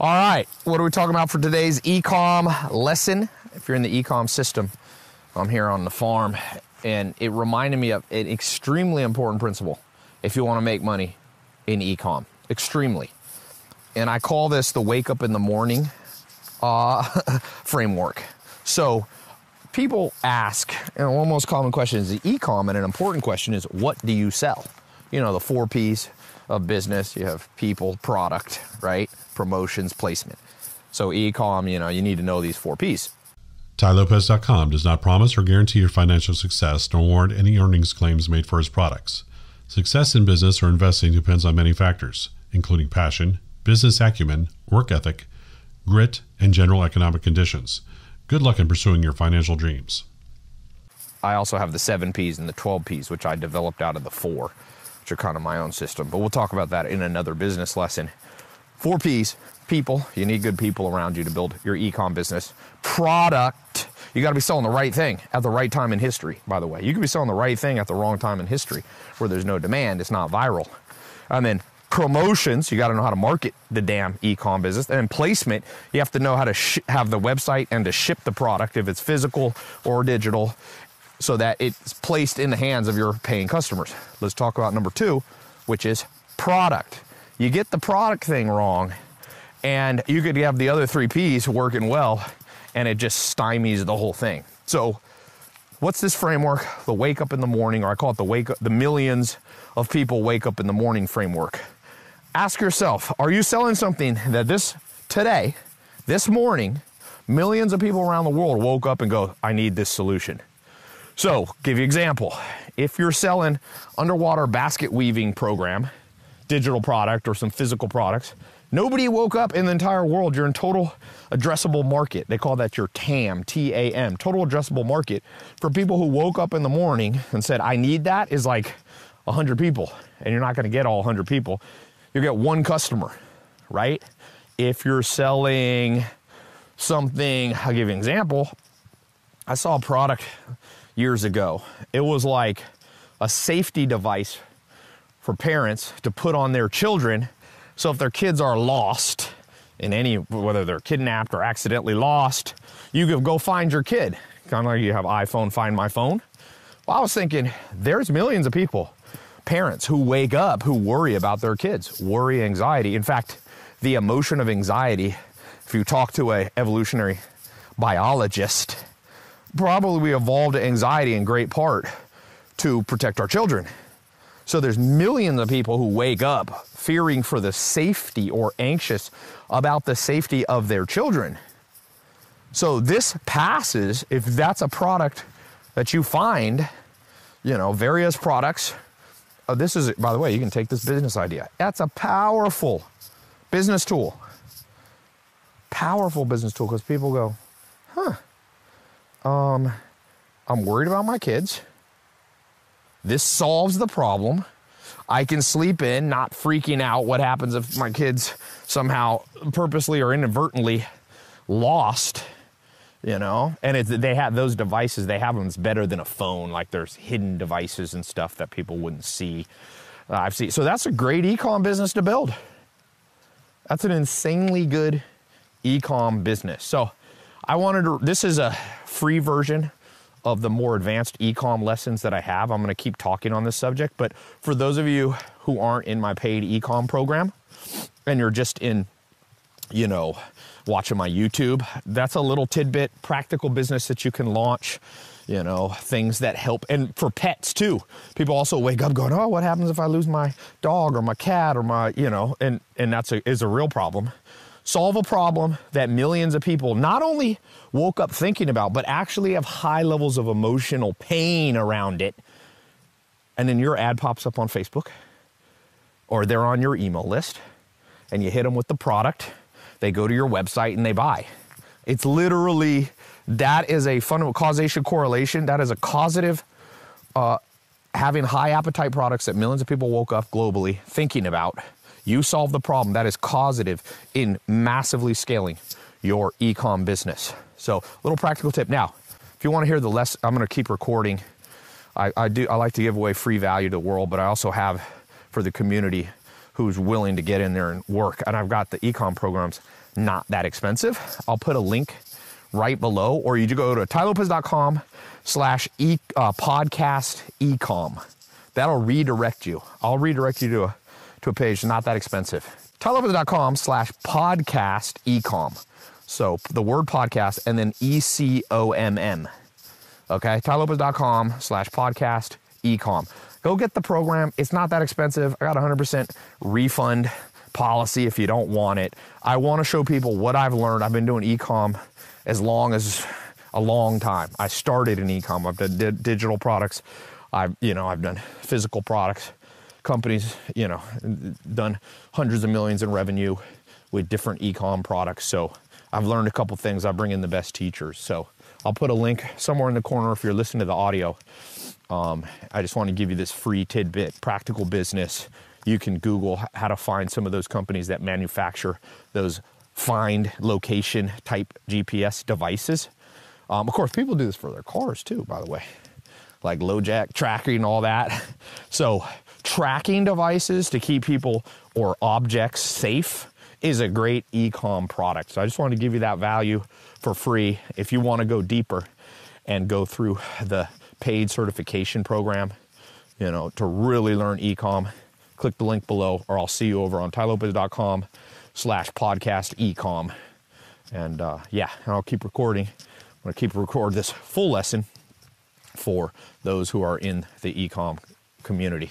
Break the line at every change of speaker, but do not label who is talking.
All right, what are we talking about for today's ecom lesson? If you're in the ecom system, I'm here on the farm, and it reminded me of an extremely important principle if you want to make money in ecom. Extremely. And I call this the wake up in the morning uh, framework. So people ask, and one most common question is the ecom, and an important question is what do you sell? You know, the four P's of business. You have people, product, right? Promotions, placement. So ecom, you know, you need to know these four P's.
TaiLopez.com does not promise or guarantee your financial success nor warrant any earnings claims made for its products. Success in business or investing depends on many factors, including passion, business acumen, work ethic, grit, and general economic conditions. Good luck in pursuing your financial dreams.
I also have the seven P's and the 12 P's, which I developed out of the four kind of my own system. But we'll talk about that in another business lesson. Four P's people. You need good people around you to build your ecom business. Product. You got to be selling the right thing at the right time in history, by the way. You can be selling the right thing at the wrong time in history where there's no demand, it's not viral. And then promotions, you got to know how to market the damn ecom business. And then placement, you have to know how to sh- have the website and to ship the product if it's physical or digital so that it's placed in the hands of your paying customers. Let's talk about number two, which is product. You get the product thing wrong, and you could have the other three P's working well, and it just stymies the whole thing. So, what's this framework? The wake up in the morning, or I call it the wake up, the millions of people wake up in the morning framework. Ask yourself, are you selling something that this today, this morning, millions of people around the world woke up and go, I need this solution? So, give you example. If you're selling underwater basket weaving program, digital product or some physical products, nobody woke up in the entire world. You're in total addressable market. They call that your TAM, T A M, total addressable market. For people who woke up in the morning and said, I need that, is like 100 people. And you're not to get all 100 people. You get one customer, right? If you're selling something, I'll give you an example. I saw a product years ago. It was like a safety device for parents to put on their children. So if their kids are lost in any, whether they're kidnapped or accidentally lost, you could go find your kid. Kind of like you have iPhone, find my phone. Well, I was thinking there's millions of people, parents who wake up who worry about their kids, worry, anxiety. In fact, the emotion of anxiety, if you talk to a evolutionary biologist, probably we evolved anxiety in great part to protect our children. So there's millions of people who wake up fearing for the safety or anxious about the safety of their children. So this passes if that's a product that you find, you know, various products. Uh, this is, by the way, you can take this business idea. That's a powerful business tool. Powerful business tool because people go, huh, um, I'm worried about my kids. This solves the problem. I can sleep in, not freaking out. What happens if my kids somehow purposely or inadvertently lost? You know, and they have those devices. They have them. It's better than a phone. Like there's hidden devices and stuff that people wouldn't see. Uh, I've seen. So that's a great ecom business to build. That's an insanely good ecom business. So I wanted to. This is a free version of the more advanced ecom lessons that I have. I'm going to keep talking on this subject, but for those of you who aren't in my paid ecom program and you're just in, you know, watching my YouTube, that's a little tidbit practical business that you can launch. You know, things that help. And for pets too. People also wake up going, oh, what happens if I lose my dog or my cat or my, you know, and, and that's a, is a real problem solve a problem that millions of people not only woke up thinking about, but actually have high levels of emotional pain around it. And then your ad pops up on Facebook or they're on your email list and you hit them with the product. They go to your website and they buy. It's literally that is a fundamental causation correlation. That is a causative, uh, having high appetite products that millions of people woke up globally thinking about you solve the problem. That is causative in massively scaling your ecom business. So, little practical tip. Now, if you want to hear the less, I'm going to keep recording. I, I do. I like to give away free value to the world, but I also have for the community who's willing to get in there and work. And I've got the ecom programs not that expensive. I'll put a link right below, or you go to tailopez.com slash uh, podcast ecom. That'll redirect you. I'll redirect you to a, to a page not that expensive. tailopez.com slash podcast ecom. So the word podcast and then E C O M M. Okay, tailopez.com slash podcast ecom. Go get the program. It's not that expensive. I got 100% refund policy if you don't want it. I want to show people what I've learned. I've been doing ecom as long as a long time. I started in ecom. I've done di- digital products. I've you know I've done physical products. Companies you know done hundreds of millions in revenue with different ecom products. So I've learned a couple things. I bring in the best teachers. So I'll put a link somewhere in the corner if you're listening to the audio. Um, I just want to give you this free tidbit, practical business. You can Google how to find some of those companies that manufacture those find location type GPS devices. Um, of course, people do this for their cars too, by the way, like LoJack tracking and all that. So, tracking devices to keep people or objects safe is a great ecom product. So, I just wanted to give you that value for free. If you want to go deeper and go through the paid certification program, you know, to really learn ecom, click the link below, or I'll see you over on tailopez.com slash podcast ecom. And uh, yeah, and I'll keep recording. I'm going to keep record this full lesson for those who are in the ecom community.